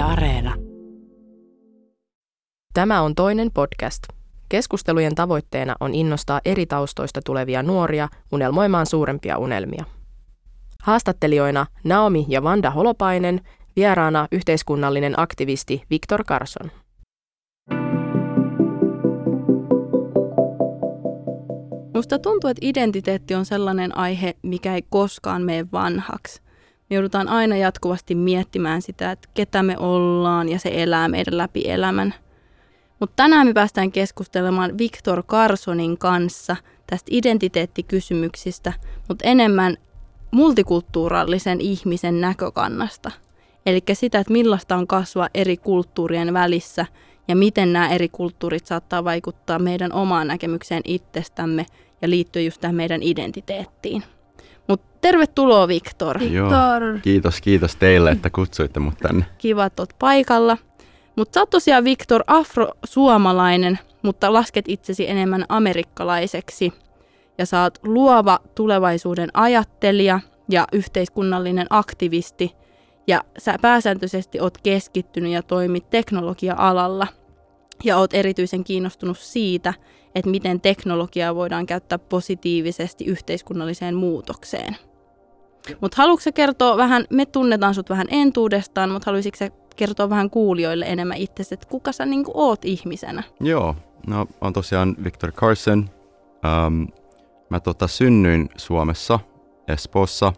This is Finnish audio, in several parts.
Yle Areena. Tämä on toinen podcast. Keskustelujen tavoitteena on innostaa eri taustoista tulevia nuoria unelmoimaan suurempia unelmia. Haastattelijoina Naomi ja Vanda Holopainen, vieraana yhteiskunnallinen aktivisti Viktor Carson. Musta tuntuu, että identiteetti on sellainen aihe, mikä ei koskaan mene vanhaksi. Me joudutaan aina jatkuvasti miettimään sitä, että ketä me ollaan ja se elää meidän läpi elämän. Mutta tänään me päästään keskustelemaan Viktor Carsonin kanssa tästä identiteettikysymyksistä, mutta enemmän multikulttuurallisen ihmisen näkökannasta. Eli sitä, että millaista on kasvaa eri kulttuurien välissä ja miten nämä eri kulttuurit saattaa vaikuttaa meidän omaan näkemykseen itsestämme ja liittyä just tähän meidän identiteettiin. Tervetuloa Viktor. Viktor. Joo, kiitos, kiitos teille, että kutsuitte mut tänne. Kiva, että oot paikalla. Mutta sä oot tosiaan Viktor afrosuomalainen, mutta lasket itsesi enemmän amerikkalaiseksi. Ja sä oot luova tulevaisuuden ajattelija ja yhteiskunnallinen aktivisti. Ja sä pääsääntöisesti oot keskittynyt ja toimit teknologia-alalla. Ja oot erityisen kiinnostunut siitä, että miten teknologiaa voidaan käyttää positiivisesti yhteiskunnalliseen muutokseen. Mutta haluatko kertoa vähän, me tunnetaan sut vähän entuudestaan, mutta haluaisitko kertoa vähän kuulijoille enemmän itse, että kuka sä niin oot ihmisenä? Joo, no on tosiaan Victor Carson. Um, mä tota, synnyin Suomessa, Espoossa,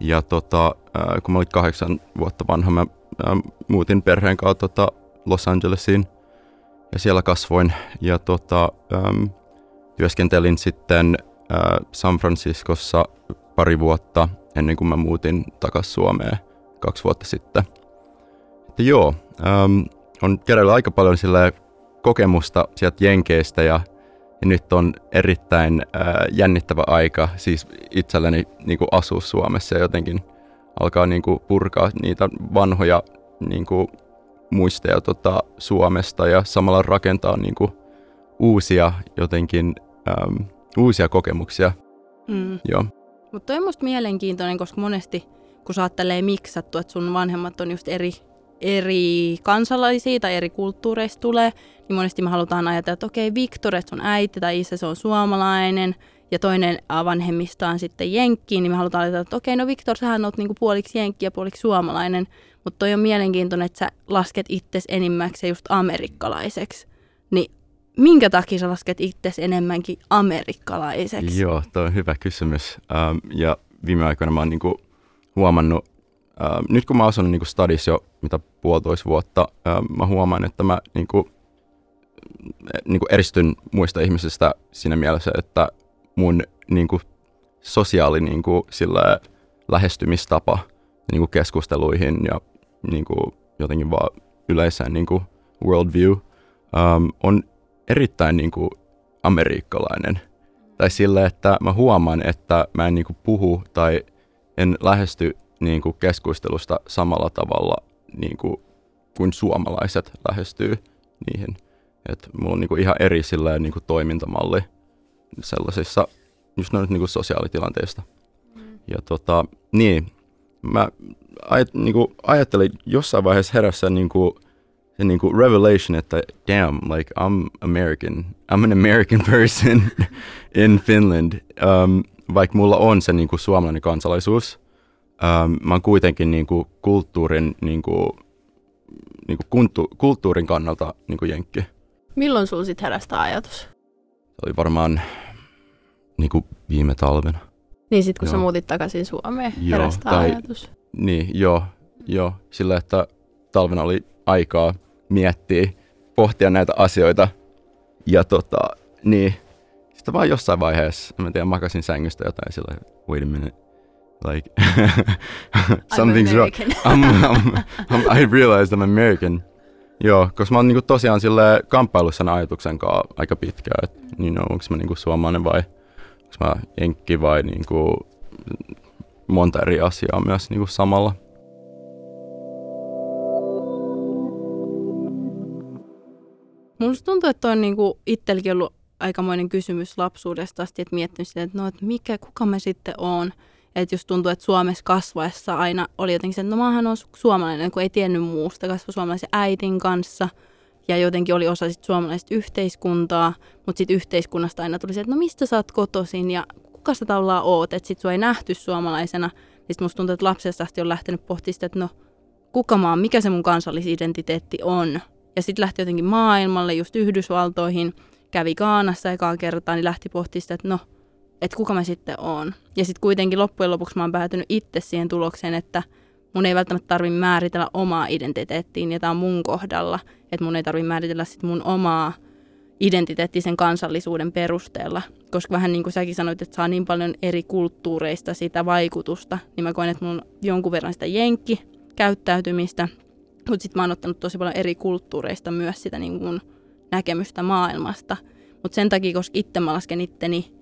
ja tota, äh, kun mä olin kahdeksan vuotta vanha, mä äh, muutin perheen kanssa tota, Los Angelesiin. Ja siellä kasvoin. Ja tota, äm, työskentelin sitten ä, San Franciscossa pari vuotta ennen kuin mä muutin takaisin Suomeen kaksi vuotta sitten. Että joo, äm, on kerralla aika paljon sille kokemusta sieltä Jenkeistä ja, ja nyt on erittäin ä, jännittävä aika siis itselleni niin kuin asua Suomessa ja jotenkin alkaa niin kuin purkaa niitä vanhoja niin kuin muisteja tota, Suomesta ja samalla rakentaa niin kuin, uusia jotenkin äm, uusia kokemuksia. Mm. Joo. Mutta toi on musta mielenkiintoinen, koska monesti kun sä ajattelee miksattu, että sun vanhemmat on just eri, eri kansalaisia tai eri kulttuureista tulee, niin monesti me halutaan ajatella, että okei, Viktor, että sun äiti tai isä, se on suomalainen, ja toinen vanhemmista on sitten jenkki, niin me halutaan ajatella, että okei, no Viktor, sähän oot niinku puoliksi jenkki ja puoliksi suomalainen, mutta toi on mielenkiintoinen, että sä lasket itsesi enimmäkseen just amerikkalaiseksi. Minkä takia sä lasket itsesi enemmänkin amerikkalaiseksi? Joo, toi on hyvä kysymys. Ähm, ja viime aikoina mä oon niinku huomannut, ähm, nyt kun mä asun niinku stadissa jo mitä puolitoista vuotta, ähm, mä huomaan, että mä niinku, niinku eristyn muista ihmisistä siinä mielessä, että mun niinku, sosiaali niinku, sillä lähestymistapa niinku, keskusteluihin ja niin kuin, jotenkin vaan yleisään niin kuin worldview um, on erittäin niin kuin, amerikkalainen. Tai sillä, että mä huomaan, että mä en niin kuin, puhu tai en lähesty niin kuin, keskustelusta samalla tavalla niin kuin, kuin suomalaiset lähestyy niihin. Et mulla on niin kuin, ihan eri silleen, niin kuin, toimintamalli sellaisissa just noin niin kuin sosiaalitilanteista. Mm. Ja tota, niin, mä ajat, niin kuin, ajattelin jossain vaiheessa herässä niin kuin, se niin kuin revelation, että damn, like I'm American. I'm an American person in Finland. Um, vaikka mulla on se niin kuin suomalainen kansalaisuus, um, mä oon kuitenkin niin kuin kulttuurin, niin kuin, niin kuin kuntu, kulttuurin kannalta niin kuin jenkki. Milloin sulla sitten herästä ajatus? Se oli varmaan niin kuin viime talvena. Niin sitten kun joo. sä muutit takaisin Suomeen, joo, herästä tai, ajatus. Niin, joo, joo. Sillä, että talvena oli aikaa miettiä, pohtia näitä asioita. Ja tota, niin, sitten vaan jossain vaiheessa, en tiedä, makasin sängystä jotain sillä wait a minute, like, something's wrong. I'm, I'm, I'm, I realized I'm American. Joo, koska mä oon niinku tosiaan sille kamppailussa sen ajatuksen kanssa aika pitkään, että niin know, onko mä niinku suomalainen vai onko mä jenkki vai niinku monta eri asiaa myös niin kuin samalla. Minusta tuntuu, että on niin kuin itselläkin ollut aikamoinen kysymys lapsuudesta asti, että miettinyt sitä, että, no, että mikä, kuka mä sitten oon. Että just tuntuu, että Suomessa kasvaessa aina oli jotenkin se, että no maahan on suomalainen, kun ei tiennyt muusta. Kasvoi suomalaisen äitin kanssa ja jotenkin oli osa sit suomalaista yhteiskuntaa, mutta sitten yhteiskunnasta aina tuli se, että no mistä sä oot kotoisin ja kuka sä tavallaan oot, että sit sua ei nähty suomalaisena. Niin musta tuntuu, että lapsesta asti on lähtenyt pohtimaan sitä, että no kuka mä oon, mikä se mun kansallisidentiteetti on. Ja sitten lähti jotenkin maailmalle, just Yhdysvaltoihin, kävi Kaanassa ekaa kertaa, niin lähti pohtimaan sitä, että no, että kuka mä sitten oon. Ja sitten kuitenkin loppujen lopuksi mä oon päätynyt itse siihen tulokseen, että mun ei välttämättä tarvitse määritellä omaa identiteettiin, ja tämä on mun kohdalla, että mun ei tarvitse määritellä sit mun omaa identiteettisen kansallisuuden perusteella, koska vähän niin kuin säkin sanoit, että saa niin paljon eri kulttuureista sitä vaikutusta, niin mä koen, että mun on jonkun verran sitä jenkki käyttäytymistä, mutta sitten mä oon ottanut tosi paljon eri kulttuureista myös sitä niin kuin näkemystä maailmasta. Mutta sen takia, koska itse mä lasken itteni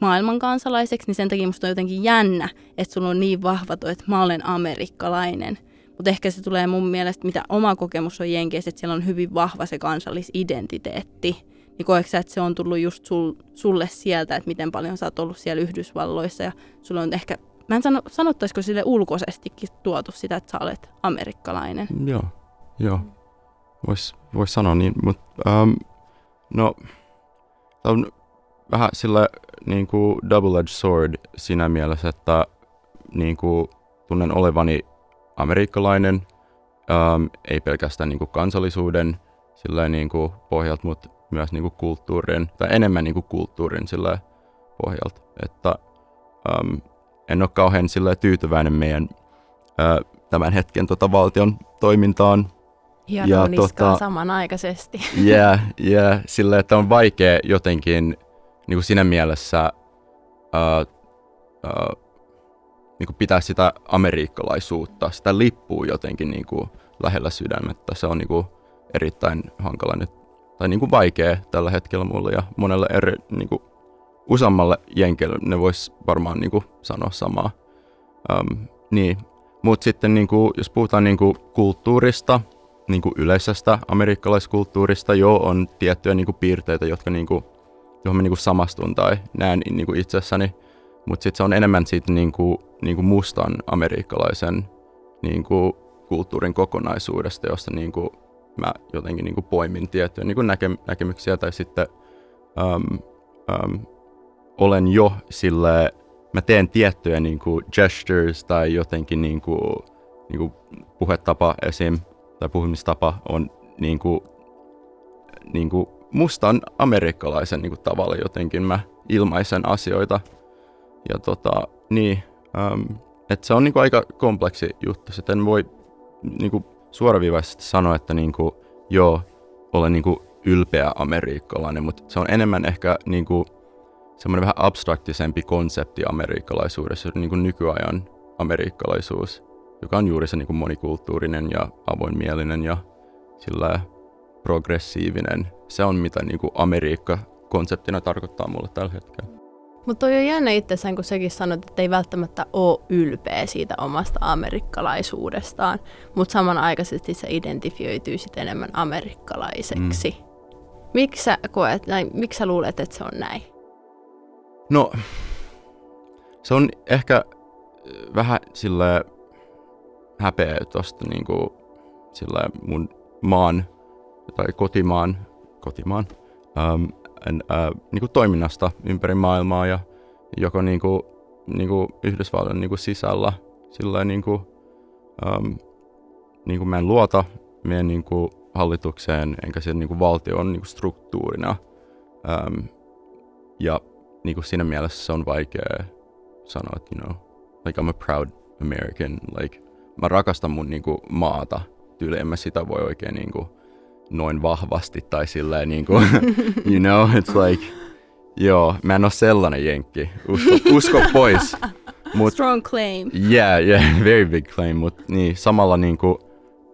maailman kansalaiseksi, niin sen takia musta on jotenkin jännä, että sulla on niin vahva toi, että mä olen amerikkalainen. Mutta ehkä se tulee mun mielestä, mitä oma kokemus on Jenkeissä, että siellä on hyvin vahva se kansallisidentiteetti. Niin koetko sä, että se on tullut just sul, sulle sieltä, että miten paljon sä oot ollut siellä Yhdysvalloissa ja sulla on ehkä, mä en sano, sanottaisiko sille ulkoisestikin tuotu sitä, että sä olet amerikkalainen? Joo, joo. Voisi vois sanoa niin, mutta um, no, tämä on vähän sillä niin kuin double-edged sword siinä mielessä, että niin kuin, tunnen olevani amerikkalainen, um, ei pelkästään niin kuin kansallisuuden sillä niin kuin pohjalta, mutta myös niin kuin kulttuurin, tai enemmän niin kuin kulttuurin sillä pohjalta. Että um, en ole kauhean sillä tyytyväinen meidän uh, tämän hetken tota valtion toimintaan. Hienoa ja tota, samanaikaisesti. Yeah, yeah, sillä että on vaikea jotenkin niin kuin siinä mielessä uh, uh, niin kuin pitää sitä amerikkalaisuutta, sitä lippua jotenkin niin kuin lähellä sydämettä. Se on niin kuin erittäin hankala nyt, tai niin kuin vaikea tällä hetkellä mulle ja monelle eri, niin kuin useammalle jenkelle ne vois varmaan niin kuin sanoa samaa. Um, niin. Mutta sitten niin kuin, jos puhutaan niin kuin kulttuurista, niin kuin yleisestä amerikkalaiskulttuurista, joo, on tiettyjä niin kuin piirteitä, jotka niin kuin, johon mä niin kuin samastun tai näen niin kuin itsessäni – mutta sitten se on enemmän siitä niinku, niinku mustan amerikkalaisen niinku, kulttuurin kokonaisuudesta, josta niinku, mä jotenkin niinku poimin tiettyjä niinku näke, näkemyksiä tai sitten um, um, olen jo sille, mä teen tiettyjä niinku gestures tai jotenkin niinku, niinku puhetapa esim. tai puhumistapa on niinku, niinku mustan amerikkalaisen niinku tavalla jotenkin mä ilmaisen asioita – ja tota, niin, ähm, että se on niinku aika kompleksi juttu. Sitten en voi niinku suoraviivaisesti sanoa, että niinku, joo, olen niinku ylpeä amerikkalainen, mutta se on enemmän ehkä niinku semmoinen vähän abstraktisempi konsepti amerikkalaisuudessa, niinku nykyajan amerikkalaisuus, joka on juuri se niinku monikulttuurinen ja avoinmielinen ja sillä progressiivinen. Se on mitä niinku Amerikka konseptina tarkoittaa mulle tällä hetkellä. Mutta toi on jännä itsessään, kun sekin sanoit, että ei välttämättä ole ylpeä siitä omasta amerikkalaisuudestaan, mutta samanaikaisesti se identifioituu sitten enemmän amerikkalaiseksi. Mm. Miksi sä koet näin, miksi sä luulet, että se on näin? No, se on ehkä vähän sille häpeä tuosta niinku, sille mun maan tai kotimaan, kotimaan um, ää, niin kuin toiminnasta ympäri maailmaa ja joko niin kuin, niin kuin Yhdysvallan niin kuin sisällä sillä niin kuin, äm, niin kuin mä en luota meidän niin kuin hallitukseen enkä sen niin kuin valtion niin kuin struktuurina. Äm, ja niin kuin siinä mielessä se on vaikea sanoa, että you know, like I'm a proud American, like mä rakastan mun niin kuin maata, tyyli en mä sitä voi oikein niin kuin, noin vahvasti tai silleen niin kuin, you know, it's like, joo, mä en ole sellainen jenkki, usko, usko pois. Mut, Strong claim. Yeah, yeah, very big claim, mutta niin, samalla niin kuin,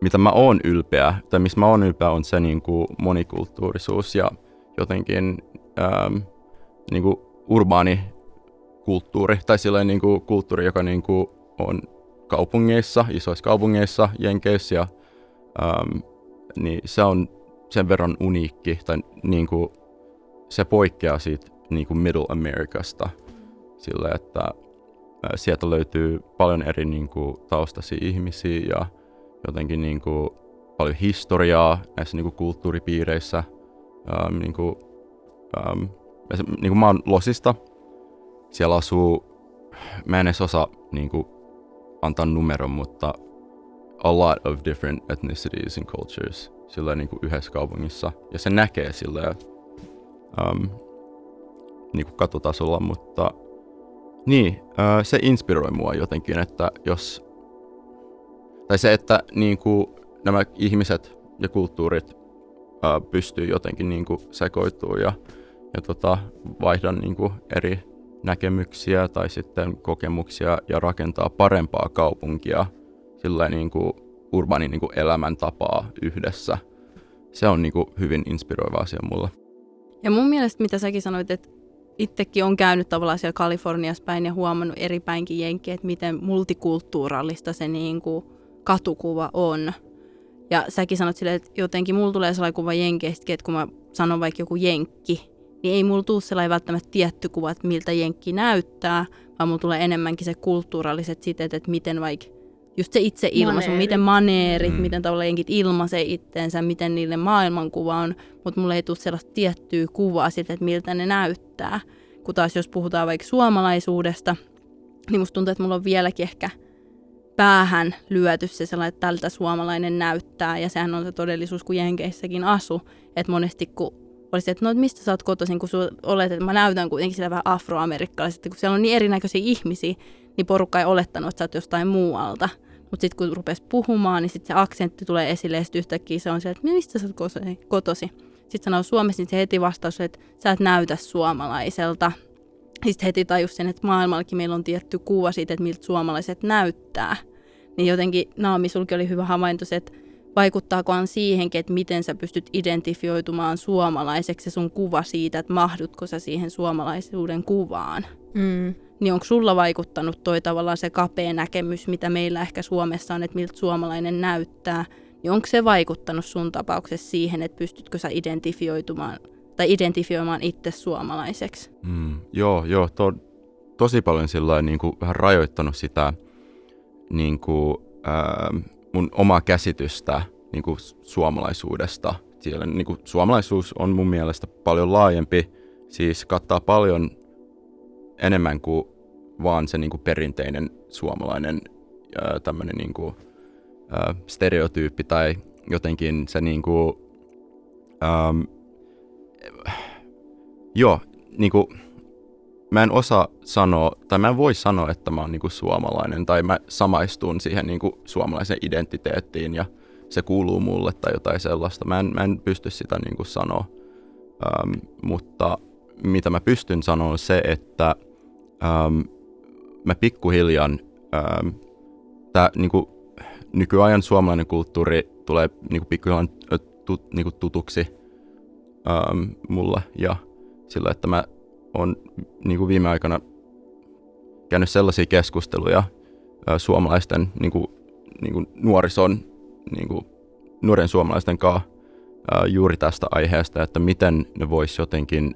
mitä mä oon ylpeä, tai missä mä oon ylpeä on se niin kuin monikulttuurisuus ja jotenkin ähm, niin kuin urbaani kulttuuri, tai sellainen niin kuin kulttuuri, joka niin kuin on kaupungeissa, isoissa kaupungeissa, Jenkeissä ja ähm, niin se on sen verran uniikki, tai niin kuin se poikkeaa siitä niin kuin Middle Americasta sillä, että sieltä löytyy paljon eri niin kuin, taustaisia ihmisiä ja jotenkin niin kuin, paljon historiaa näissä niin kuin, kulttuuripiireissä. Ähm, niin kuin, ähm, niin kuin mä oon Losista. Siellä asuu, mä en edes osaa niin kuin, antaa numeron, mutta a lot of different ethnicities and cultures sillä niin kuin yhdessä kaupungissa. Ja se näkee sillä um, niin kuin katutasolla, mutta niin, uh, se inspiroi mua jotenkin, että jos, tai se, että niin kuin nämä ihmiset ja kulttuurit uh, pystyy jotenkin niin kuin ja, ja tota, vaihdan niin kuin eri näkemyksiä tai sitten kokemuksia ja rakentaa parempaa kaupunkia sillä niin kuin urbaanin niin kuin elämäntapaa yhdessä. Se on niin kuin hyvin inspiroiva asia mulle. Ja mun mielestä, mitä säkin sanoit, että itsekin on käynyt tavallaan siellä Kaliforniassa päin ja huomannut eri päinkin jenkkiä, että miten multikulttuurallista se niin kuin katukuva on. Ja säkin sanot silleen, että jotenkin mulla tulee sellainen kuva jenkeistä, että kun mä sanon vaikka joku jenkki, niin ei mulla tule sellainen välttämättä tietty kuva, että miltä jenkki näyttää, vaan mulla tulee enemmänkin se kulttuuralliset siteet, että miten vaikka just se itse ilmaisu, maneerit. miten maneerit, mm. miten tavallaan jenkit ilmaisee itteensä, miten niille maailmankuva on, mutta mulle ei tule sellaista tiettyä kuvaa siitä, että miltä ne näyttää. Kun taas jos puhutaan vaikka suomalaisuudesta, niin musta tuntuu, että mulla on vieläkin ehkä päähän lyöty se sellainen, että tältä suomalainen näyttää, ja sehän on se todellisuus, kun Jenkeissäkin asu, että monesti kun olisi, että no mistä sä oot kotoisin, kun olet, että mä näytän kuitenkin sillä vähän afroamerikkalaiset, kun siellä on niin erinäköisiä ihmisiä, niin porukka ei olettanut, että sä oot jostain muualta. Mutta sitten kun rupesi puhumaan, niin sitten se aksentti tulee esille ja sitten yhtäkkiä se on se, että mistä sä oot kotosi. Sitten sanoo Suomessa, niin se heti vastaus, että sä et näytä suomalaiselta. Sitten heti tajus sen, että maailmallakin meillä on tietty kuva siitä, että miltä suomalaiset näyttää. Niin jotenkin Naomi, sulki oli hyvä havainto se, että vaikuttaakohan siihenkin, että miten sä pystyt identifioitumaan suomalaiseksi sun kuva siitä, että mahdutko sä siihen suomalaisuuden kuvaan. Mm niin onko sulla vaikuttanut toi tavallaan se kapea näkemys, mitä meillä ehkä Suomessa on, että miltä suomalainen näyttää, niin onko se vaikuttanut sun tapauksessa siihen, että pystytkö sä identifioitumaan tai identifioimaan itse suomalaiseksi? Mm, joo, joo, to, tosi paljon sillä niin kuin vähän rajoittanut sitä niin kuin, ää, mun omaa käsitystä niin kuin suomalaisuudesta. Siellä, niin kuin, suomalaisuus on mun mielestä paljon laajempi, siis kattaa paljon enemmän kuin vaan se niin kuin perinteinen suomalainen tämmöinen niin kuin, ää, stereotyyppi tai jotenkin se niin kuin, äm, joo, niin kuin, mä en osaa sanoa, tai mä en voi sanoa, että mä oon niin kuin suomalainen, tai mä samaistun siihen niin kuin suomalaisen identiteettiin, ja se kuuluu mulle tai jotain sellaista. Mä en, mä en pysty sitä niin kuin sanoa, äm, mutta mitä mä pystyn sanoa on se, että äm, mä pikkuhiljaa, ähm, tämä niinku, nykyajan suomalainen kulttuuri tulee niinku, pikkuhiljaa tut, niinku, tutuksi ähm, mulle ja sillä, että mä oon niinku, viime aikana käynyt sellaisia keskusteluja suomalaisten niinku, niinku, nuorison, niinku, nuoren suomalaisten kanssa äh, juuri tästä aiheesta, että miten ne vois jotenkin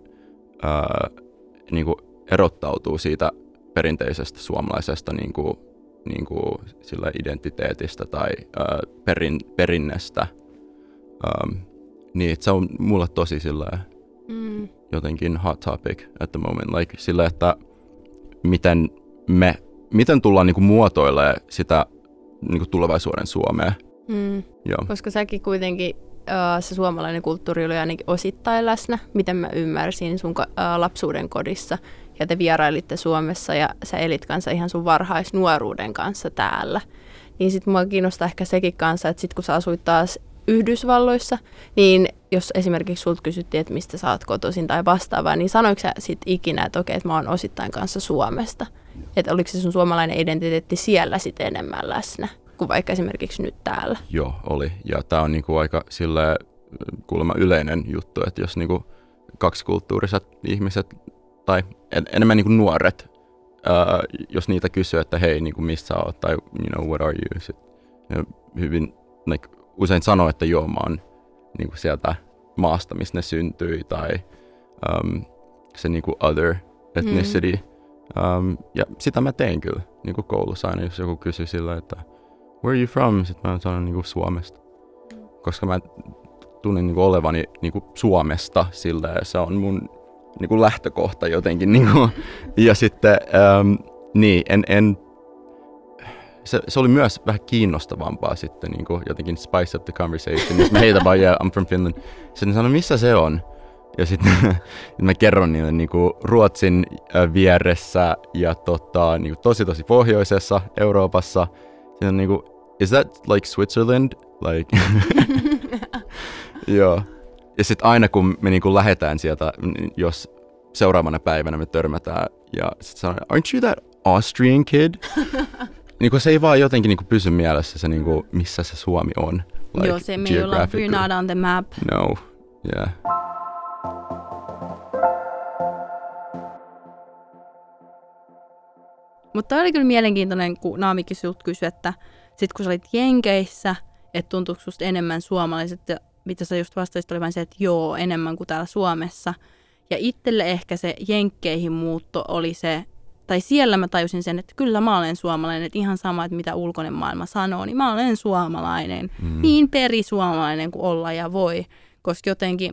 äh, niinku, erottautua siitä perinteisestä suomalaisesta niin kuin, niin kuin sillä identiteetistä tai ää, perin, perinnestä. Um, niin, se on mulle tosi sillä mm. jotenkin hot topic at the moment. Like, sillä, että miten me, miten tullaan niin kuin muotoilee sitä niin kuin tulevaisuuden Suomea. Mm. Joo. Koska säkin kuitenkin uh, se suomalainen kulttuuri oli ainakin osittain läsnä, miten mä ymmärsin sun uh, lapsuuden kodissa ja te vierailitte Suomessa ja sä elit kanssa ihan sun varhaisnuoruuden kanssa täällä. Niin sitten mua kiinnostaa ehkä sekin kanssa, että sit kun sä asuit taas Yhdysvalloissa, niin jos esimerkiksi sulta kysyttiin, että mistä sä oot kotoisin tai vastaavaa, niin sanoiko sä sitten ikinä, että okei, että mä oon osittain kanssa Suomesta? Että oliko se sun suomalainen identiteetti siellä sitten enemmän läsnä kuin vaikka esimerkiksi nyt täällä? Joo, oli. Ja tämä on niinku aika sille kuulemma yleinen juttu, että jos niinku kaksikulttuuriset ihmiset tai en, enemmän niin kuin nuoret, uh, jos niitä kysyy, että hei, niin kuin missä oot, tai you know, what are you, sit, hyvin like, usein sanoo, että joo, mä oon niin kuin sieltä maasta, missä ne syntyi, tai um, se niin kuin other ethnicity, mm. Um, ja sitä mä tein kyllä niin kuin koulussa aina, jos joku kysyi sillä, että where are you from? Sitten mä sanon niin kuin Suomesta. Koska mä tunnen niin kuin olevani niin kuin Suomesta sillä ja se on mun niin kuin lähtökohta jotenkin. Niin kuin. Ja sitten, um, niin, en, en se, se, oli myös vähän kiinnostavampaa sitten niin kuin jotenkin spice up the conversation. Jos mä heitän vaan, yeah, I'm from Finland. Sitten sanoin, missä se on? Ja sitten mä kerron niille niin kuin Ruotsin vieressä ja tota, niin kuin tosi tosi pohjoisessa Euroopassa. Sitten on niin kuin, is that like Switzerland? Like, joo. Ja sitten aina kun me niin kuin lähdetään sieltä, jos seuraavana päivänä me törmätään ja sitten sanon, aren't you that Austrian kid? niin kuin se ei vaan jotenkin niin kuin pysy mielessä se, niin kuin, missä se Suomi on. Like, Joo, se me ei olla, we're not on the map. No, yeah. Mutta oli kyllä mielenkiintoinen, kun Naamikin sinulta kysyi, että sit kun sä olit Jenkeissä, että tuntuuko susta enemmän suomalaiset, ja mitä sä just vastasit, oli vain se, että joo, enemmän kuin täällä Suomessa. Ja itselle ehkä se Jenkkeihin muutto oli se, tai siellä mä tajusin sen, että kyllä mä olen suomalainen, että ihan sama, että mitä ulkoinen maailma sanoo, niin mä olen suomalainen, mm. niin perisuomalainen kuin olla ja voi, koska jotenkin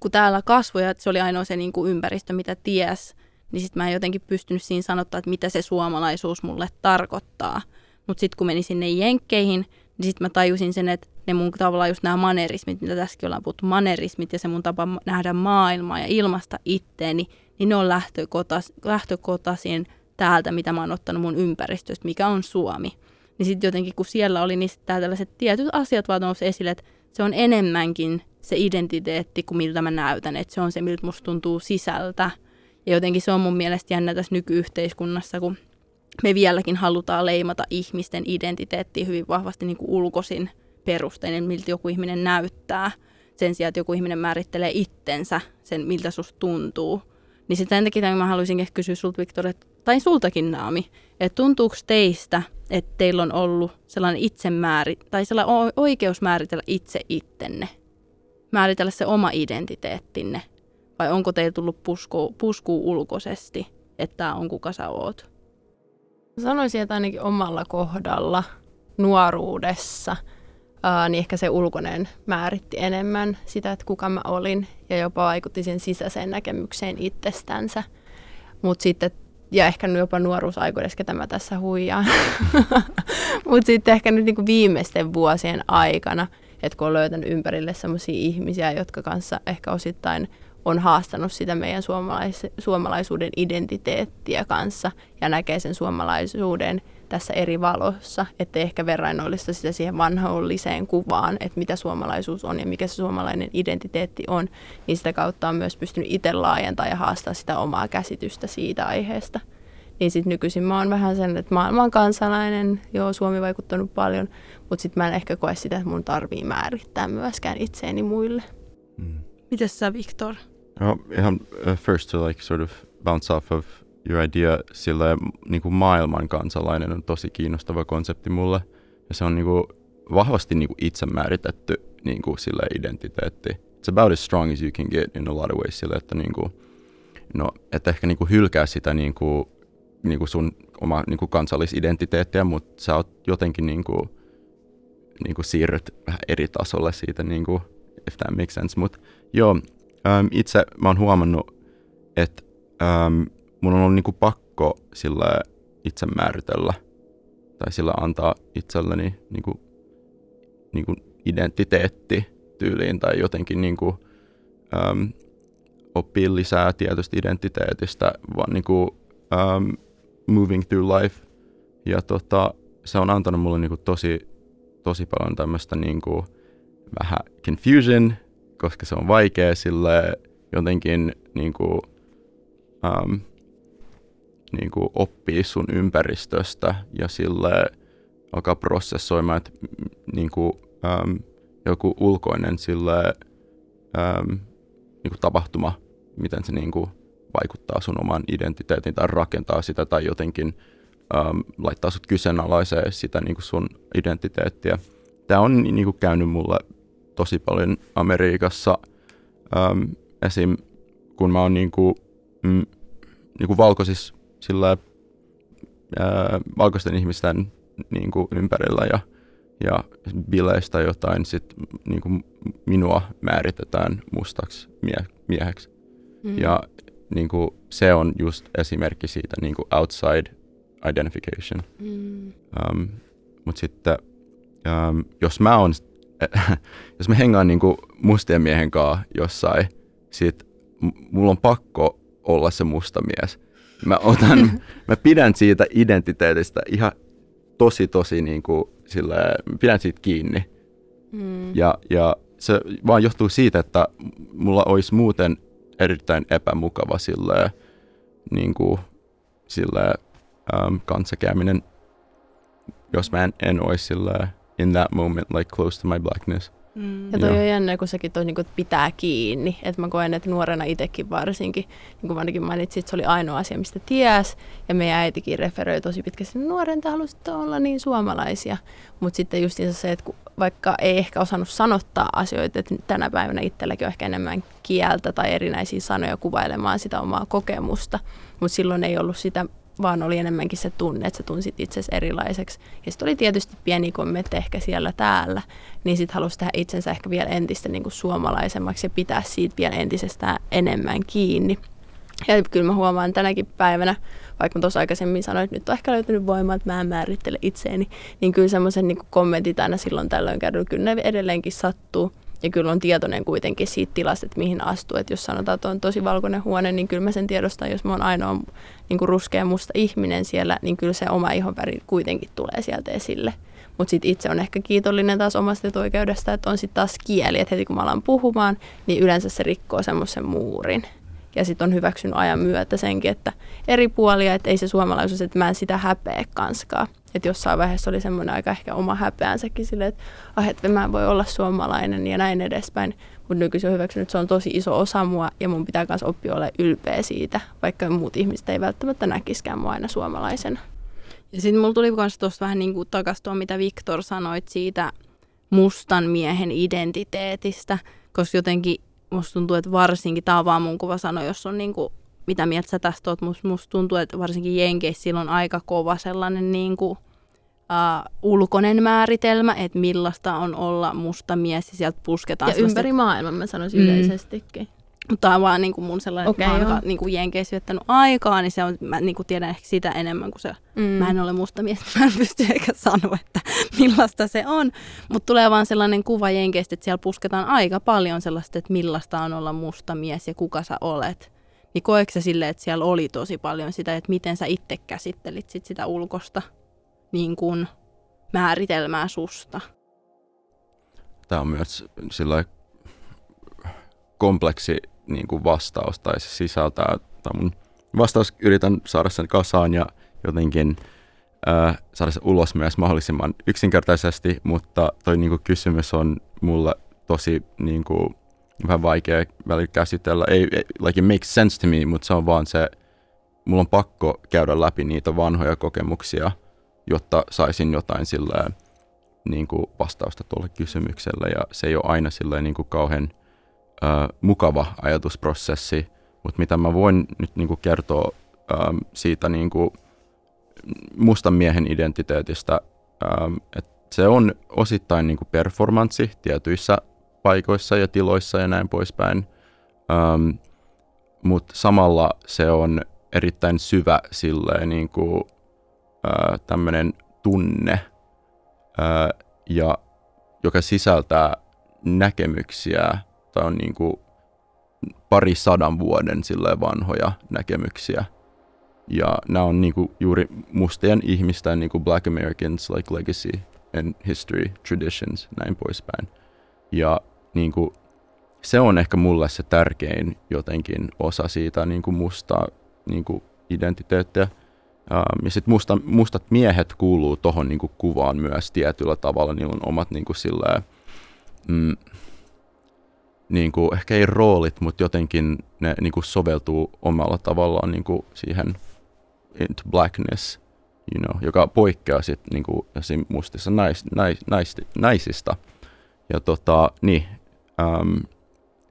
kun täällä kasvoi, että se oli ainoa se niin kuin ympäristö, mitä ties, niin sitten mä en jotenkin pystynyt siinä sanottaa, että mitä se suomalaisuus mulle tarkoittaa. Mutta sitten kun meni sinne jenkkeihin, niin sitten mä tajusin sen, että ne mun tavallaan just nämä manerismit, mitä tässäkin ollaan puhuttu, manerismit ja se mun tapa nähdä maailmaa ja ilmasta itteeni, niin ne on lähtökotas, lähtökotasin täältä, mitä mä oon ottanut mun ympäristöstä, mikä on Suomi. Niin sitten jotenkin, kun siellä oli, niin sitten tällaiset tietyt asiat vaan nousi esille, että se on enemmänkin se identiteetti kuin miltä mä näytän, että se on se, miltä musta tuntuu sisältä. Ja jotenkin se on mun mielestä jännä tässä nykyyhteiskunnassa, kun me vieläkin halutaan leimata ihmisten identiteettiä hyvin vahvasti niin kuin ulkoisin perustein, miltä joku ihminen näyttää, sen sijaan, että joku ihminen määrittelee itsensä, sen miltä susta tuntuu. Niin sitten sen takia mä haluaisin kysyä sulta, Viktor, tai sultakin Naami, että tuntuuko teistä, että teillä on ollut sellainen itsemääri, tai sellainen oikeus määritellä itse ittenne, määritellä se oma identiteettinne, vai onko teillä tullut pusku, puskuu ulkoisesti, että tämä on kuka sä oot? Sanoisin, että ainakin omalla kohdalla nuoruudessa, ää, niin ehkä se ulkoinen määritti enemmän sitä, että kuka mä olin ja jopa vaikutti sen sisäiseen näkemykseen itsestänsä. Mutta sitten, ja ehkä jopa nuoruusaikuudessa, ketä mä tässä huijaan. Mutta sitten ehkä nyt niinku viimeisten vuosien aikana, että kun on löytänyt ympärille sellaisia ihmisiä, jotka kanssa ehkä osittain on haastanut sitä meidän suomalais- suomalaisuuden identiteettiä kanssa ja näkee sen suomalaisuuden tässä eri valossa, ettei ehkä verrainnollista sitä siihen vanholliseen kuvaan, että mitä suomalaisuus on ja mikä se suomalainen identiteetti on, niin sitä kautta on myös pystynyt itse laajentaa ja haastaa sitä omaa käsitystä siitä aiheesta. Niin sitten nykyisin mä oon vähän sen, että maailman kansalainen, joo Suomi vaikuttanut paljon, mutta sitten mä en ehkä koe sitä, että mun tarvii määrittää myöskään itseäni muille. Mm. Mites sä, Viktor? No, ihan uh, first to like sort of bounce off of your idea, sillä niin kuin maailman kansalainen on tosi kiinnostava konsepti mulle. Ja se on niin kuin, vahvasti niin kuin itse määritetty niin kuin, sille identiteetti. It's about as strong as you can get in a lot of ways sille, että, niin kuin, no, että ehkä niin kuin, hylkää sitä niin kuin, niin kuin sun oma niin kuin kansallisidentiteettiä, mutta sä oot jotenkin niin kuin, niin kuin siirryt vähän eri tasolle siitä, niin kuin, if that makes sense. Mutta joo, äm, itse mä oon huomannut, että äm, mun on ollut niinku pakko sillä itse määritellä tai sillä antaa itselleni niinku, niinku identiteetti tyyliin tai jotenkin niinku, äm, oppia lisää tietystä identiteetistä, vaan niinku, äm, moving through life. Ja tota, se on antanut mulle niinku tosi, tosi paljon tämmöistä niinku, vähän confusion koska se on vaikea sille jotenkin niin kuin, um, niin kuin oppia sun ympäristöstä ja sille alkaa prosessoimaan, että niin kuin, um, joku ulkoinen sille um, niin kuin tapahtuma, miten se niin kuin vaikuttaa sun oman identiteetin tai rakentaa sitä tai jotenkin um, laittaa sut kyseenalaiseen sitä niin kuin sun identiteettiä. Tämä on niin kuin käynyt mulle tosi paljon Amerikassa. Ähm, esim. kun mä oon niinku, mm, niinku valkoisissa sillä ää, valkoisten ihmisten niin kuin ympärillä ja, ja bileistä jotain, sit niin kuin minua määritetään mustaksi mie- mieheksi. Mm. Ja niin kuin, se on just esimerkki siitä niin kuin outside identification. Mm. Um, Mutta sitten um, jos mä on, jos mä hengaan niin kuin mustien miehen kanssa jossain, sit mulla on pakko olla se musta mies. Mä, otan, mä pidän siitä identiteetistä ihan tosi, tosi niin kuin, sillä, pidän siitä kiinni. Mm. Ja, ja se vaan johtuu siitä, että mulla olisi muuten erittäin epämukava sille, niin kuin, sille, um, kanssakäyminen, jos mä en, en olisi sille, in that moment like close to my blackness. Mm. Ja toi Joo. on jännä, kun sekin toi, niin kuin, pitää kiinni. Et mä koen, että nuorena itsekin varsinkin, niin kuin ainakin mainitsin, että se oli ainoa asia, mistä ties. Ja meidän äitikin referoi tosi pitkästi, että nuoren te halusitte olla niin suomalaisia. Mutta sitten just se, että kun vaikka ei ehkä osannut sanottaa asioita, että tänä päivänä itselläkin on ehkä enemmän kieltä tai erinäisiä sanoja kuvailemaan sitä omaa kokemusta. Mutta silloin ei ollut sitä vaan oli enemmänkin se tunne, että sä tunsit itsesi erilaiseksi. Ja sitten oli tietysti pieni kommentti ehkä siellä täällä, niin sitten halusi tehdä itsensä ehkä vielä entistä niin kuin suomalaisemmaksi ja pitää siitä vielä entisestään enemmän kiinni. Ja kyllä mä huomaan tänäkin päivänä, vaikka mä tuossa aikaisemmin sanoin, että nyt on ehkä löytynyt voimaa, että mä en määrittele itseäni, niin kyllä semmoisen niin kommentit aina silloin tällöin käydään, kyllä ne edelleenkin sattuu. Ja kyllä on tietoinen kuitenkin siitä tilasta, että mihin astuu. Että jos sanotaan, että on tosi valkoinen huone, niin kyllä mä sen tiedostan, jos mä oon ainoa niin kuin ruskea musta ihminen siellä, niin kyllä se oma ihonväri kuitenkin tulee sieltä esille. Mutta sitten itse on ehkä kiitollinen taas omasta oikeudesta, että on sitten taas kieli, että heti kun mä alan puhumaan, niin yleensä se rikkoo semmoisen muurin. Ja sitten on hyväksynyt ajan myötä senkin, että eri puolia, että ei se suomalaisuus, että mä en sitä häpeä kanskaan. Että jossain vaiheessa oli semmoinen aika ehkä oma häpeänsäkin silleen, että ah, että mä en voi olla suomalainen ja näin edespäin. Mutta nykyisin on hyväksynyt, että se on tosi iso osa mua ja mun pitää myös oppia olla ylpeä siitä, vaikka muut ihmiset ei välttämättä näkiskään mua aina suomalaisena. Ja sitten mulla tuli myös tuosta vähän niin kuin takastua, mitä Viktor sanoit siitä mustan miehen identiteetistä, koska jotenkin musta tuntuu, että varsinkin, tämä on vaan mun kuva sanoa, jos on niin kuin, mitä mieltä sä tästä oot, musta, musta tuntuu, että varsinkin Jenkeissä on aika kova sellainen niin kuin, uh, ulkoinen määritelmä, että millaista on olla musta mies ja sieltä pusketaan. Ja ympäri maailman mä sanoisin mm. yleisestikin. Mutta tämä on vaan niin kuin mun sellainen, okay, että mä oon niin kuin Jenkeissä viettänyt aikaa, niin se on, mä niin kuin tiedän ehkä sitä enemmän kuin se. Mm. Mä en ole musta mies, mä en pysty eikä sanoa, että millaista se on. Mutta tulee vaan sellainen kuva Jenkeistä, että siellä pusketaan aika paljon sellaista, että millaista on olla musta mies ja kuka sä olet. Niin koetko sille, että siellä oli tosi paljon sitä, että miten sä itse käsittelit sit sitä ulkosta niin kuin määritelmää susta? Tämä on myös sillä kompleksi niin kuin vastaus tai se sisältää, tai mun vastaus yritän saada sen kasaan ja jotenkin ää, saada se ulos myös mahdollisimman yksinkertaisesti, mutta toi niin kuin kysymys on mulle tosi niin kuin, vähän vaikea välillä käsitellä. Ei, ei, like it makes sense to me, mutta se on vaan se, mulla on pakko käydä läpi niitä vanhoja kokemuksia, jotta saisin jotain sillä niin kuin vastausta tuolle kysymykselle ja se ei ole aina silleen niin kuin kauhean äh, mukava ajatusprosessi, mutta mitä mä voin nyt niin kuin kertoa ähm, siitä niin kuin mustan miehen identiteetistä, ähm, että se on osittain niin kuin performanssi tietyissä paikoissa ja tiloissa ja näin poispäin, ähm, mutta samalla se on erittäin syvä silleen niin kuin, äh, tämmöinen tunne, äh, ja, joka sisältää näkemyksiä tai on niin kuin pari sadan vuoden silleen vanhoja näkemyksiä. Ja nämä on niin kuin juuri mustien ihmisten niin kuin Black Americans like legacy and history, traditions, näin poispäin. Ja niin kuin, se on ehkä mulle se tärkein jotenkin osa siitä niin kuin musta niin kuin identiteettiä. Um, ja sitten musta, mustat miehet kuuluu tuohon niin kuvaan myös tietyllä tavalla. Niillä on omat kuin silleen, mm, kuin, ehkä ei roolit, mutta jotenkin ne niin kuin soveltuu omalla tavallaan niin kuin siihen into blackness, you know, joka poikkeaa sitten niin kuin, mustissa nais, nais, nais, naisista. Ja tota, niin, um,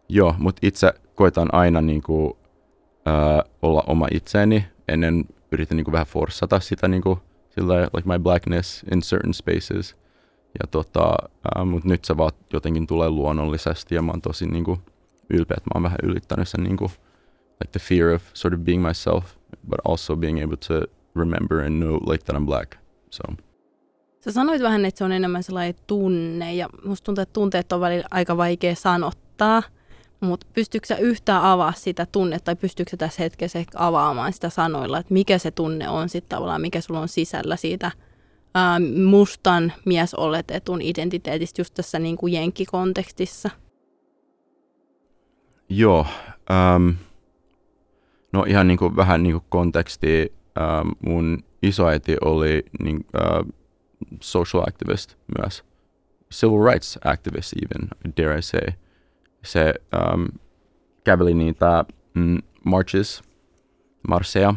joo, mutta itse koitan aina niin kuin, uh, olla oma itseeni ennen yritän niin kuin vähän forssata sitä niin kuin, sillä like my blackness in certain spaces. Ja tota, uh, mutta nyt se vaan jotenkin tulee luonnollisesti ja mä oon tosi niin kuin, ylpeä, että mä oon vähän ylittänyt sen niin kuin, like the fear of sort of being myself, but also being able to remember and know like that I'm black. So. Sä sanoit vähän, että se on enemmän sellainen tunne, ja musta tuntuu, että tunteet on välillä aika vaikea sanottaa, mutta pystyykö sä yhtään avaa sitä tunnetta, tai pystyykö sä tässä hetkessä ehkä avaamaan sitä sanoilla, että mikä se tunne on sitten tavallaan, mikä sulla on sisällä siitä ää, mustan miesoletetun identiteetistä just tässä niin kuin jenkkikontekstissa? Joo, um, no ihan niin kuin, vähän niin kuin kontekstia, um, mun isoäiti oli niin, uh, social activist myös, civil rights activist even, dare I say. Se um, käveli niitä mm, marches, marsseja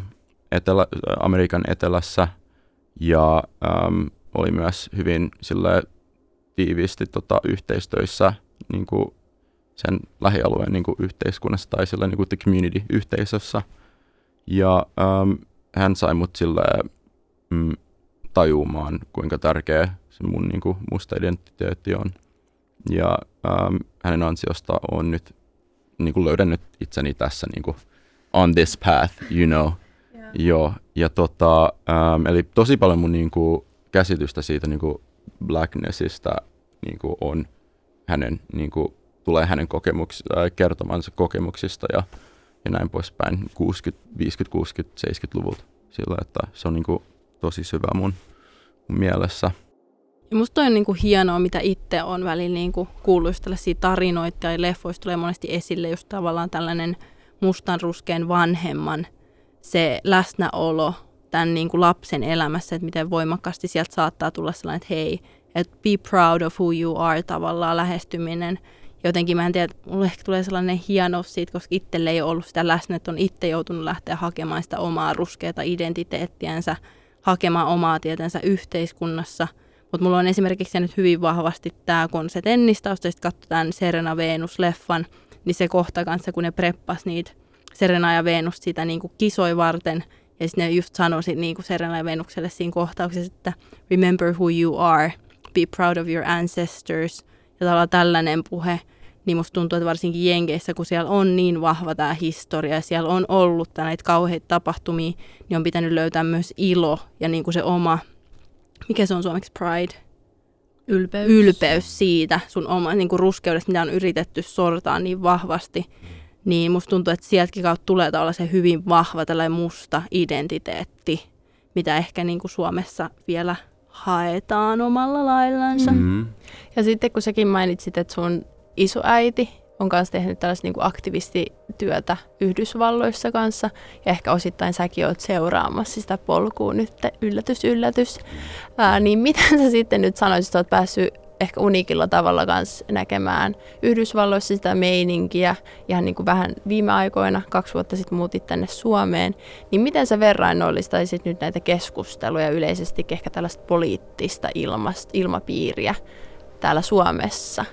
Etelä, Amerikan etelässä ja um, oli myös hyvin sille tiiviisti tota, yhteistöissä niin kuin sen lähialueen niin kuin yhteiskunnassa tai sille niin kuin the community-yhteisössä. Ja um, hän sai mut sille mm, tajumaan, kuinka tärkeä se mun niin kuin, musta identiteetti on. Ja um, hänen ansiosta on nyt niin kuin löydännyt itseni tässä niin kuin, on this path, you know. Yeah. Joo, ja tota, um, eli tosi paljon mun niin kuin, käsitystä siitä niin kuin, blacknessista niin kuin, on hänen, niin kuin, tulee hänen kokemuks, äh, kertomansa kokemuksista ja, ja näin poispäin 60, 50, 60, 70-luvulta. Sillä, että se on niin kuin, tosi syvä mun, mun mielessä. Ja musta on niin kuin hienoa, mitä itse on välillä niin kuullut tällaisia tarinoita ja leffoista tulee monesti esille just tavallaan tällainen mustan ruskean vanhemman se läsnäolo tämän kuin lapsen elämässä, että miten voimakkaasti sieltä saattaa tulla sellainen, että hei, että be proud of who you are tavallaan lähestyminen. Jotenkin mä en tiedä, mulle ehkä tulee sellainen hienous siitä, koska itselle ei ollut sitä läsnä, että on itse joutunut lähteä hakemaan sitä omaa ruskeata identiteettiänsä hakemaan omaa tietänsä yhteiskunnassa. Mutta mulla on esimerkiksi nyt hyvin vahvasti tämä, kun se tennistausta, sitten katsotaan Serena Venus-leffan, niin se kohta kanssa, kun ne preppas niitä Serena ja Venus sitä niin kuin kisoi varten, ja sitten ne just sanoi niin kuin Serena ja Venukselle siinä kohtauksessa, että remember who you are, be proud of your ancestors, ja tällainen puhe, niin musta tuntuu, että varsinkin Jenkeissä, kun siellä on niin vahva tämä historia ja siellä on ollut näitä kauheita tapahtumia, niin on pitänyt löytää myös ilo ja niin kuin se oma, mikä se on suomeksi, pride? Ylpeys. Ylpeys siitä sun oma niin kuin ruskeudesta, mitä on yritetty sortaa niin vahvasti. Niin musta tuntuu, että sieltäkin kautta tulee se hyvin vahva tällainen musta identiteetti, mitä ehkä niin kuin Suomessa vielä haetaan omalla laillansa. Mm-hmm. Ja sitten kun säkin mainitsit, että sun isoäiti on kanssa tehnyt tällaista niin aktivistityötä Yhdysvalloissa kanssa. Ja ehkä osittain säkin oot seuraamassa sitä polkua nyt, yllätys, yllätys. Ää, niin miten sä sitten nyt sanoisit, että oot päässyt ehkä unikilla tavalla kanssa näkemään Yhdysvalloissa sitä meininkiä ihan niin kuin vähän viime aikoina, kaksi vuotta sitten muutit tänne Suomeen, niin miten sä verrainnollistaisit nyt näitä keskusteluja yleisesti ehkä tällaista poliittista ilmast, ilmapiiriä täällä Suomessa?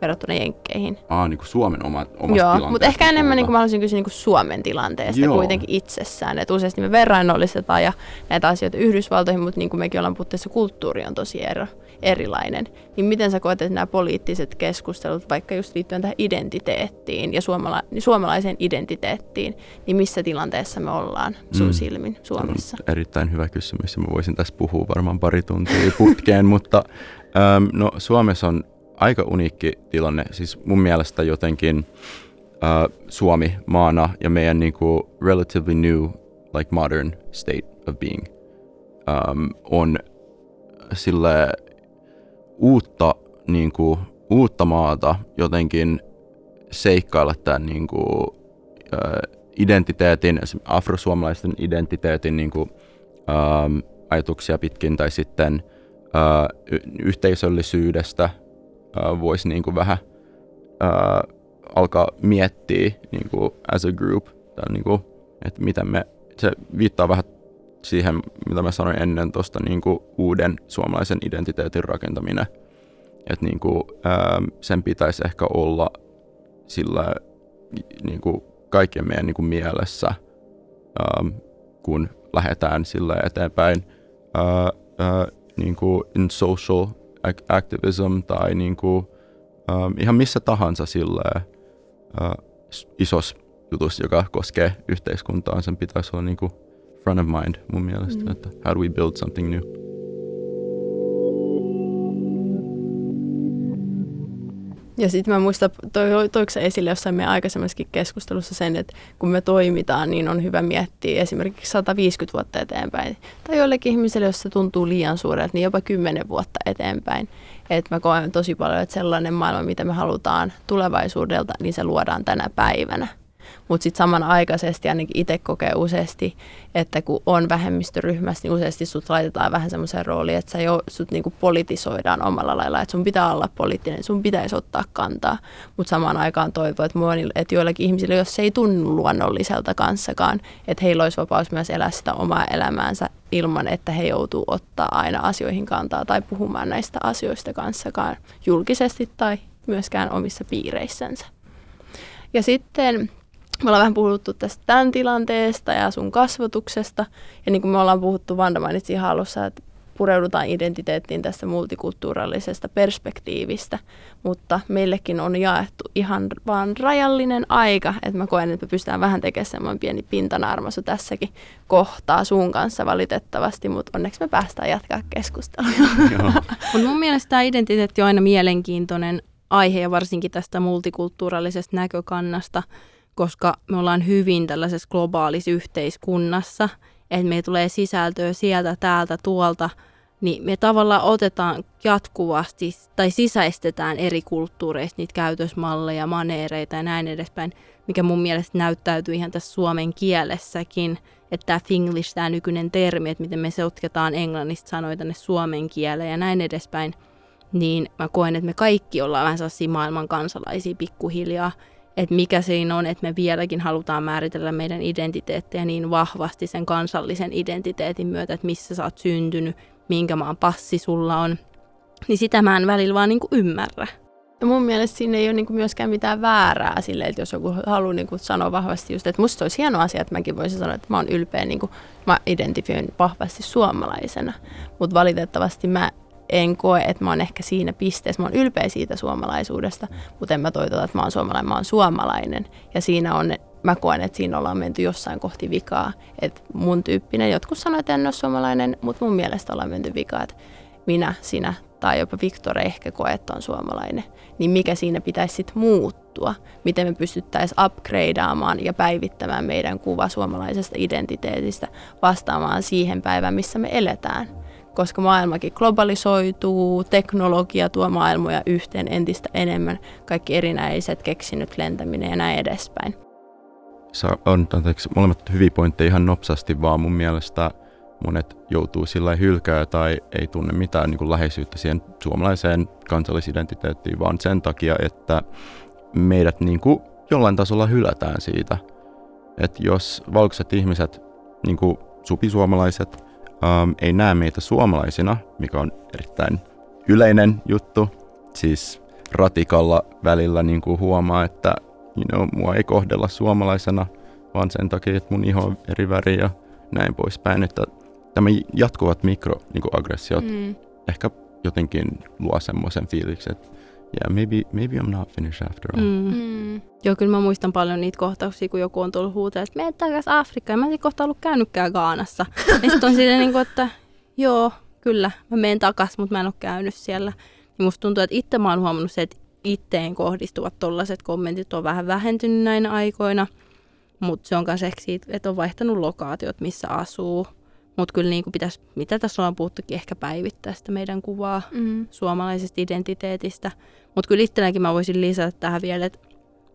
Verrattuna Jenkkeihin. Aa, niin kuin Suomen oma, omasta Joo, mutta ehkä enemmän niin kuin mä haluaisin kysyä niin kuin Suomen tilanteesta Joo. kuitenkin itsessään. Että useasti me verrainnollistetaan ja näitä asioita Yhdysvaltoihin, mutta niin kuin mekin ollaan puhuttu, kulttuuri on tosi ero, erilainen. Niin miten sä koet, että nämä poliittiset keskustelut, vaikka just liittyen tähän identiteettiin ja suomala- suomalaiseen identiteettiin, niin missä tilanteessa me ollaan sun mm. silmin Suomessa? erittäin hyvä kysymys ja mä voisin tässä puhua varmaan pari tuntia putkeen, mutta ähm, no, Suomessa on aika uniikki tilanne. Siis mun mielestä jotenkin uh, Suomi maana ja meidän niinku relatively new, like modern state of being um, on sille uutta, niinku, uutta maata jotenkin seikkailla tämän niinku, uh, identiteetin, afrosuomalaisten identiteetin niinku, um, ajatuksia pitkin tai sitten uh, yhteisöllisyydestä – voisi niin kuin vähän uh, alkaa miettiä niin kuin as a group, tai niin kuin, että miten me, se viittaa vähän siihen, mitä mä sanoin ennen tuosta niin uuden suomalaisen identiteetin rakentaminen. Että niin kuin, ää, sen pitäisi ehkä olla sillä niin kuin kaikkien meidän niin kuin mielessä, ää, kun lähdetään sille eteenpäin ää, ää, niin kuin in social activism tai niin kuin, ää, ihan missä tahansa sille ää, isos jutus, joka koskee yhteiskuntaa, sen pitäisi olla niin kuin front of mind mun mielestä, mm. että how do we build something new. Ja sitten mä muistan, toi, toiko se esille jossain meidän aikaisemmassakin keskustelussa sen, että kun me toimitaan, niin on hyvä miettiä esimerkiksi 150 vuotta eteenpäin. Tai joillekin ihmisille, jos se tuntuu liian suurelta, niin jopa 10 vuotta eteenpäin. Että mä koen tosi paljon, että sellainen maailma, mitä me halutaan tulevaisuudelta, niin se luodaan tänä päivänä. Mutta sitten samanaikaisesti ainakin itse kokee useasti, että kun on vähemmistöryhmässä, niin useasti sut laitetaan vähän semmoiseen rooliin, että sä jo, sut niinku politisoidaan omalla lailla, että sun pitää olla poliittinen, sun pitäisi ottaa kantaa. Mutta samaan aikaan toivoo, että, että joillakin ihmisillä, jos se ei tunnu luonnolliselta kanssakaan, että heillä olisi vapaus myös elää sitä omaa elämäänsä ilman, että he joutuu ottaa aina asioihin kantaa tai puhumaan näistä asioista kanssakaan julkisesti tai myöskään omissa piireissänsä. Ja sitten me ollaan vähän puhuttu tästä tämän tilanteesta ja sun kasvatuksesta. Ja niin kuin me ollaan puhuttu, Vanda mainitsi ihan alussa, että pureudutaan identiteettiin tästä multikulttuurillisesta perspektiivistä, mutta meillekin on jaettu ihan vaan rajallinen aika, että mä koen, että me pystytään vähän tekemään semmoinen pieni pintanarmasu tässäkin kohtaa sun kanssa valitettavasti, mutta onneksi me päästään jatkaa keskustelua. Mutta mun mielestä tämä identiteetti on aina mielenkiintoinen aihe ja varsinkin tästä multikulttuurillisesta näkökannasta, koska me ollaan hyvin tällaisessa globaalissa yhteiskunnassa, että me tulee sisältöä sieltä, täältä, tuolta, niin me tavallaan otetaan jatkuvasti tai sisäistetään eri kulttuureista niitä käytösmalleja, maneereita ja näin edespäin, mikä mun mielestä näyttäytyy ihan tässä suomen kielessäkin, että tämä finglish, tämä nykyinen termi, että miten me sotketaan englannista sanoja tänne suomen kieleen ja näin edespäin, niin mä koen, että me kaikki ollaan vähän sellaisia maailman kansalaisia pikkuhiljaa, että mikä siinä on, että me vieläkin halutaan määritellä meidän identiteettejä niin vahvasti sen kansallisen identiteetin myötä, että missä sä oot syntynyt, minkä maan passi sulla on, niin sitä mä en välillä vaan niin kuin ymmärrä. Ja mun mielestä siinä ei ole niin myöskään mitään väärää sille, että jos joku haluaa niin sanoa vahvasti just, että musta olisi hieno asia, että mäkin voisin sanoa, että mä oon ylpeä, niin kuin, mä identifioin vahvasti suomalaisena, mutta valitettavasti mä en koe, että mä oon ehkä siinä pisteessä. Mä oon ylpeä siitä suomalaisuudesta, mutta en mä toitota, että mä oon suomalainen, mä oon suomalainen. Ja siinä on, mä koen, että siinä ollaan menty jossain kohti vikaa. Että mun tyyppinen, jotkut sanoivat, että en ole suomalainen, mutta mun mielestä ollaan menty vikaa, että minä, sinä tai jopa Viktor ehkä koe, että on suomalainen. Niin mikä siinä pitäisi sitten muuttua? Miten me pystyttäisiin upgradeaamaan ja päivittämään meidän kuva suomalaisesta identiteetistä vastaamaan siihen päivään, missä me eletään koska maailmakin globalisoituu, teknologia tuo maailmoja yhteen entistä enemmän, kaikki erinäiset keksinyt lentäminen ja näin edespäin. Se on anteeksi, molemmat hyviä pointteja ihan nopsasti, vaan mun mielestä monet joutuu sillä hylkää tai ei tunne mitään niin kuin läheisyyttä siihen suomalaiseen kansallisidentiteettiin, vaan sen takia, että meidät niin kuin jollain tasolla hylätään siitä. Että jos valkoiset ihmiset, niin kuin supisuomalaiset, um, ei näe meitä suomalaisina, mikä on erittäin yleinen juttu. Siis ratikalla välillä niin kuin huomaa, että you know, mua ei kohdella suomalaisena, vaan sen takia, että mun iho on eri väri ja näin poispäin. Että tämä jatkuvat mikroaggressiot niin mm. ehkä jotenkin luo semmoisen fiiliksen, että yeah, maybe, maybe I'm not finished after all. Mm. Mm. Joo, kyllä mä muistan paljon niitä kohtauksia, kun joku on tullut huutaa, että mene takaisin Afrikkaan. Mä en kohta ollut käynytkään Gaanassa. ja sitten on silleen, niin kuin, että joo, kyllä, mä menen takaisin, mutta mä en ole käynyt siellä. Niin musta tuntuu, että itse mä oon huomannut se, että itteen kohdistuvat tollaiset kommentit on vähän vähentynyt näinä aikoina. Mutta se on myös ehkä siitä, että on vaihtanut lokaatiot, missä asuu. Mutta kyllä niin kuin pitäisi, mitä tässä ollaan puhuttukin, ehkä päivittää sitä meidän kuvaa mm. suomalaisesta identiteetistä. Mutta kyllä itselläkin mä voisin lisätä tähän vielä, että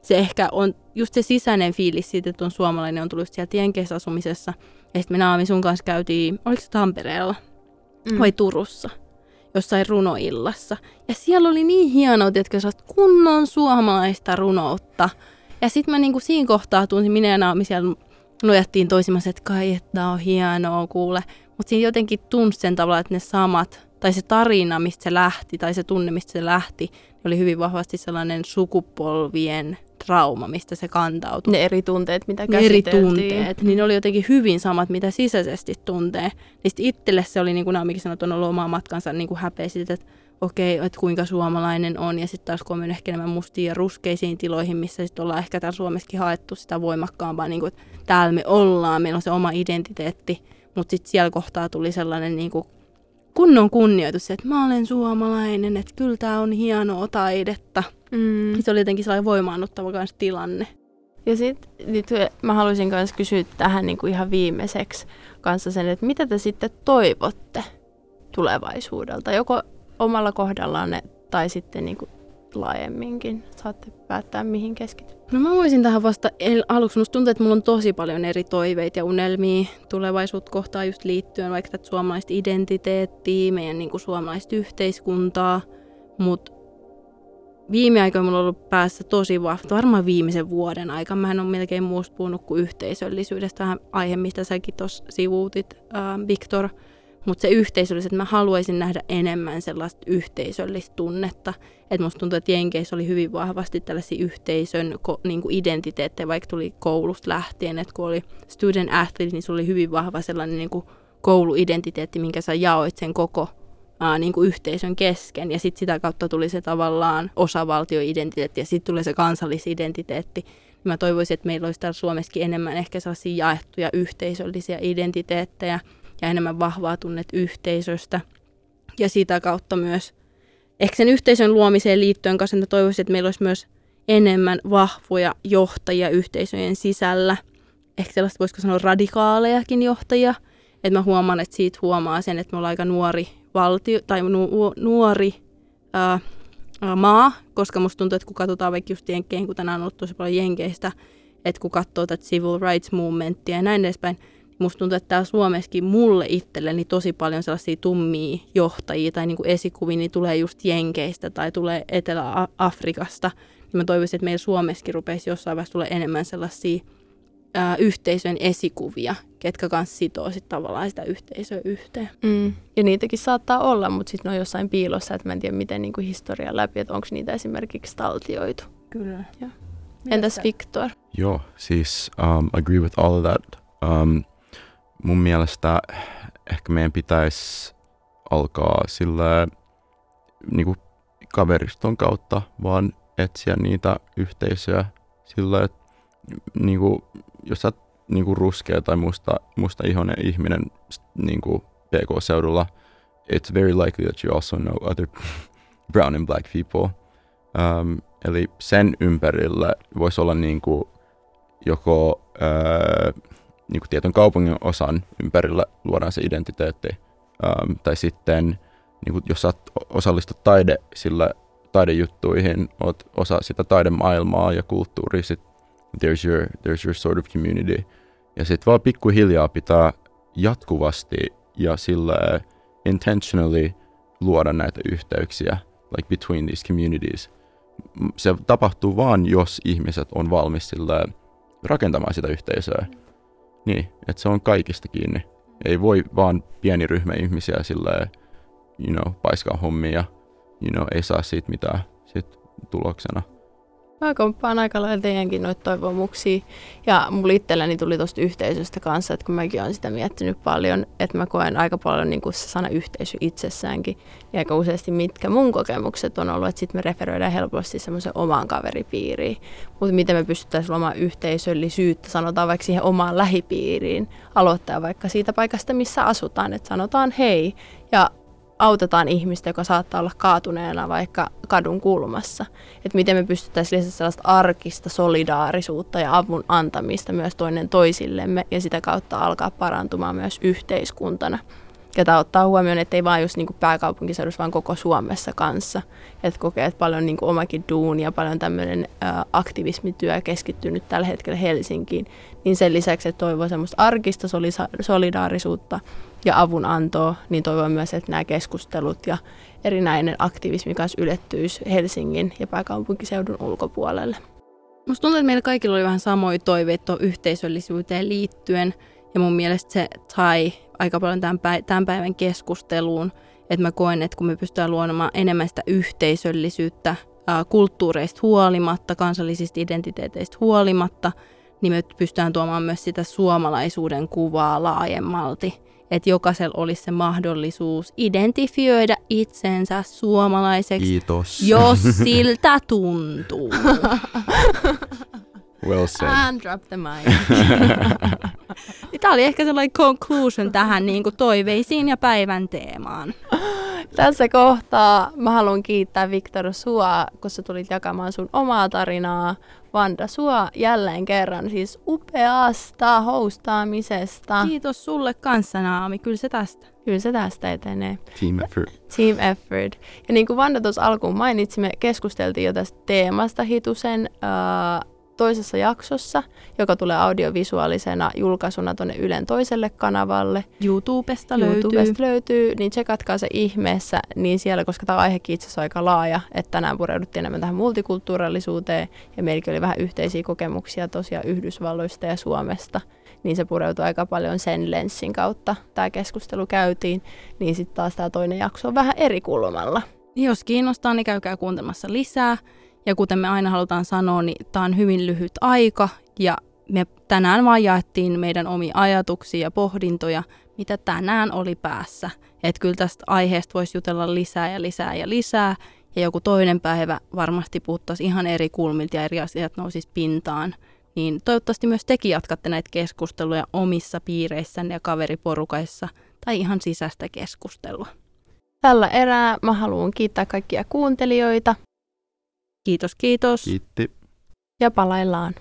se ehkä on just se sisäinen fiilis siitä, että on suomalainen, on tullut siellä asumisessa. Ja sitten me Naami sun kanssa käytiin, oliko se Tampereella mm. vai Turussa, jossain runoillassa. Ja siellä oli niin hienoa, että kunnon suomalaista runoutta. Ja sitten mä niinku siinä kohtaa tunsin, minä ja Naami siellä nojattiin toisimmassa, että kai, että on hienoa, kuule. Mutta siinä jotenkin tunsi sen tavalla, että ne samat, tai se tarina, mistä se lähti, tai se tunne, mistä se lähti, oli hyvin vahvasti sellainen sukupolvien trauma, mistä se kantautui. Ne eri tunteet, mitä Ne eri tunteet, niin ne oli jotenkin hyvin samat, mitä sisäisesti tuntee. Niin sit itselle se oli, niin kuin Naomikin sanoi, on ollut omaa matkansa niin kuin häpeä siitä, että okei, että kuinka suomalainen on. Ja sitten taas kun on mennyt ehkä enemmän mustiin ja ruskeisiin tiloihin, missä sitten ollaan ehkä täällä Suomessakin haettu sitä voimakkaampaa, niin kuin, että täällä me ollaan, meillä on se oma identiteetti. Mutta sitten siellä kohtaa tuli sellainen niin kuin kunnon kunnioitus, että mä olen suomalainen, että kyllä tämä on hienoa taidetta. Mm. Se oli jotenkin sellainen voimaannuttava kans tilanne. Ja sitten nyt mä haluaisin myös kysyä tähän niin kuin ihan viimeiseksi kanssa sen, että mitä te sitten toivotte tulevaisuudelta, joko omalla kohdallanne tai sitten niin kuin laajemminkin. Saatte päättää, mihin keskityt. No mä voisin tähän vasta aluksi. Musta tuntuu, että mulla on tosi paljon eri toiveita ja unelmia tulevaisuutta kohtaan just liittyen vaikka tätä suomalaista identiteettiä, meidän niin kuin suomalaista yhteiskuntaa. Mutta viime aikoina mulla on ollut päässä tosi vahva, varmaan viimeisen vuoden aika. Mä en ole melkein muusta puhunut kuin yhteisöllisyydestä, vähän aihe, mistä säkin tuossa sivuutit, äh, Viktor. Mutta se yhteisöllisyys, että mä haluaisin nähdä enemmän sellaista yhteisöllistä tunnetta. Että musta tuntuu, että Jenkeissä oli hyvin vahvasti tällaisia yhteisön ko, niin kuin identiteettejä, vaikka tuli koulusta lähtien. Että kun oli student athlete, niin se oli hyvin vahva sellainen niin kuin kouluidentiteetti, minkä sä jaoit sen koko ää, niin kuin yhteisön kesken. Ja sitten sitä kautta tuli se tavallaan osavaltioidentiteetti ja sitten tuli se kansallisidentiteetti. Mä toivoisin, että meillä olisi täällä Suomessakin enemmän ehkä sellaisia jaettuja yhteisöllisiä identiteettejä ja enemmän vahvaa tunnet yhteisöstä. Ja sitä kautta myös ehkä sen yhteisön luomiseen liittyen kanssa mä toivoisin, että meillä olisi myös enemmän vahvoja johtajia yhteisöjen sisällä. Ehkä sellaista voisiko sanoa radikaalejakin johtajia. Että mä huomaan, että siitä huomaa sen, että me ollaan aika nuori valtio, tai nu, nuori ää, maa, koska musta tuntuu, että kun katsotaan vaikka just Jenkkeihin, kun tänään on ollut tosi paljon Jenkeistä, että kun katsoo tätä civil rights movementia ja näin edespäin, musta tuntuu, että täällä Suomessakin mulle itselleni tosi paljon sellaisia tummia johtajia tai niin kuin esikuvia, niin tulee just Jenkeistä tai tulee Etelä-Afrikasta. Niin mä toivoisin, että meillä Suomessakin rupeisi jossain vaiheessa tulee enemmän sellaisia ää, yhteisön esikuvia, ketkä kanssa sitoo sit tavallaan sitä yhteisöä yhteen. Mm. Ja niitäkin saattaa olla, mutta sitten ne on jossain piilossa, että mä en tiedä miten niin kuin historian läpi, että onko niitä esimerkiksi taltioitu. Kyllä. Ja. Entäs Victor? Joo, siis um, agree with all of that. Um, mun mielestä ehkä meidän pitäisi alkaa sillä niin kuin kaveriston kautta vaan etsiä niitä yhteisöjä sillä, että niin kuin, jos sä niin kuin ruskea tai musta, musta ihonen ihminen niin kuin PK-seudulla, it's very likely that you also know other brown and black people. Um, eli sen ympärillä voisi olla niin kuin joko ää, niin kuin tietyn kaupungin osan ympärillä luodaan se identiteetti. Um, tai sitten, niin kuin jos sä osallistut taide, sillä taidejuttuihin, oot osa sitä taidemaailmaa ja kulttuuria, sit there's your, there's your sort of community. Ja sitten vaan pikkuhiljaa pitää jatkuvasti ja sillä intentionally luoda näitä yhteyksiä like between these communities. Se tapahtuu vaan, jos ihmiset on valmis sillä rakentamaan sitä yhteisöä. Niin, että se on kaikista kiinni. Ei voi vaan pieni ryhmä ihmisiä sillä you know, paiskaa hommia, you know, ei saa siitä mitään sit tuloksena. Mä komppaan aika lailla teidänkin noita toivomuksia. Ja mulla itselläni tuli tuosta yhteisöstä kanssa, että kun mäkin olen sitä miettinyt paljon, että mä koen aika paljon niin kuin se sana yhteisö itsessäänkin. Ja aika useasti mitkä mun kokemukset on ollut, että sitten me referoidaan helposti semmoisen omaan kaveripiiriin. Mutta miten me pystyttäisiin luomaan yhteisöllisyyttä, sanotaan vaikka siihen omaan lähipiiriin, aloittaa vaikka siitä paikasta, missä asutaan, että sanotaan hei ja autetaan ihmistä, joka saattaa olla kaatuneena vaikka kadun kulmassa. Että miten me pystyttäisiin lisätä sellaista arkista solidaarisuutta ja avun antamista myös toinen toisillemme ja sitä kautta alkaa parantumaan myös yhteiskuntana. Ja tämä ottaa huomioon, että ei vain just niin pääkaupunkiseudussa, vaan koko Suomessa kanssa. Että kokee, että paljon niin omakin duuni ja paljon tämmöinen aktivismityö keskittynyt tällä hetkellä Helsinkiin. Niin sen lisäksi, että toivoo semmoista arkista solidaarisuutta ja avunantoa, niin toivon myös, että nämä keskustelut ja erinäinen aktivismi kanssa ylettyisi Helsingin ja pääkaupunkiseudun ulkopuolelle. Musta tuntuu, että meillä kaikilla oli vähän samoja toiveita yhteisöllisyyteen liittyen. Ja mun mielestä se tai aika paljon tämän, päivän, keskusteluun, että mä koen, että kun me pystytään luomaan enemmän sitä yhteisöllisyyttä kulttuureista huolimatta, kansallisista identiteeteistä huolimatta, niin me pystytään tuomaan myös sitä suomalaisuuden kuvaa laajemmalti. Että jokaisella olisi se mahdollisuus identifioida itsensä suomalaiseksi, Kiitos. jos siltä tuntuu. Well said. And drop the mic. Tämä oli ehkä sellainen conclusion tähän niin kuin toiveisiin ja päivän teemaan. Tässä kohtaa mä haluan kiittää Viktor sua, kun sä tulit jakamaan sun omaa tarinaa. Vanda sua jälleen kerran siis upeasta hostaamisesta. Kiitos sulle kanssa Naami, kyllä se tästä. Kyllä se tästä etenee. Team effort. Team effort. Ja niin kuin Vanda tuossa alkuun mainitsi, me keskusteltiin jo tästä teemasta hitusen uh, toisessa jaksossa, joka tulee audiovisuaalisena julkaisuna tuonne Ylen toiselle kanavalle. YouTubesta löytyy. YouTubesta löytyy, niin tsekatkaa se ihmeessä niin siellä, koska tämä aihekin itse asiassa on aika laaja, että tänään pureuduttiin enemmän tähän multikulttuurallisuuteen ja meilläkin oli vähän yhteisiä kokemuksia tosiaan Yhdysvalloista ja Suomesta, niin se pureutui aika paljon sen lenssin kautta. Tämä keskustelu käytiin, niin sitten taas tämä toinen jakso on vähän eri kulmalla. Jos kiinnostaa, niin käykää kuuntelemassa lisää. Ja kuten me aina halutaan sanoa, niin tämä on hyvin lyhyt aika ja me tänään vaan jaettiin meidän omia ajatuksia ja pohdintoja, mitä tänään oli päässä. Että kyllä tästä aiheesta voisi jutella lisää ja lisää ja lisää. Ja joku toinen päivä varmasti puhuttaisiin ihan eri kulmilta ja eri asiat nousisi pintaan. Niin toivottavasti myös tekin jatkatte näitä keskusteluja omissa piireissänne ja kaveriporukaissa tai ihan sisäistä keskustelua. Tällä erää mä haluan kiittää kaikkia kuuntelijoita Kiitos, kiitos. Kiitti. ja palaillaan.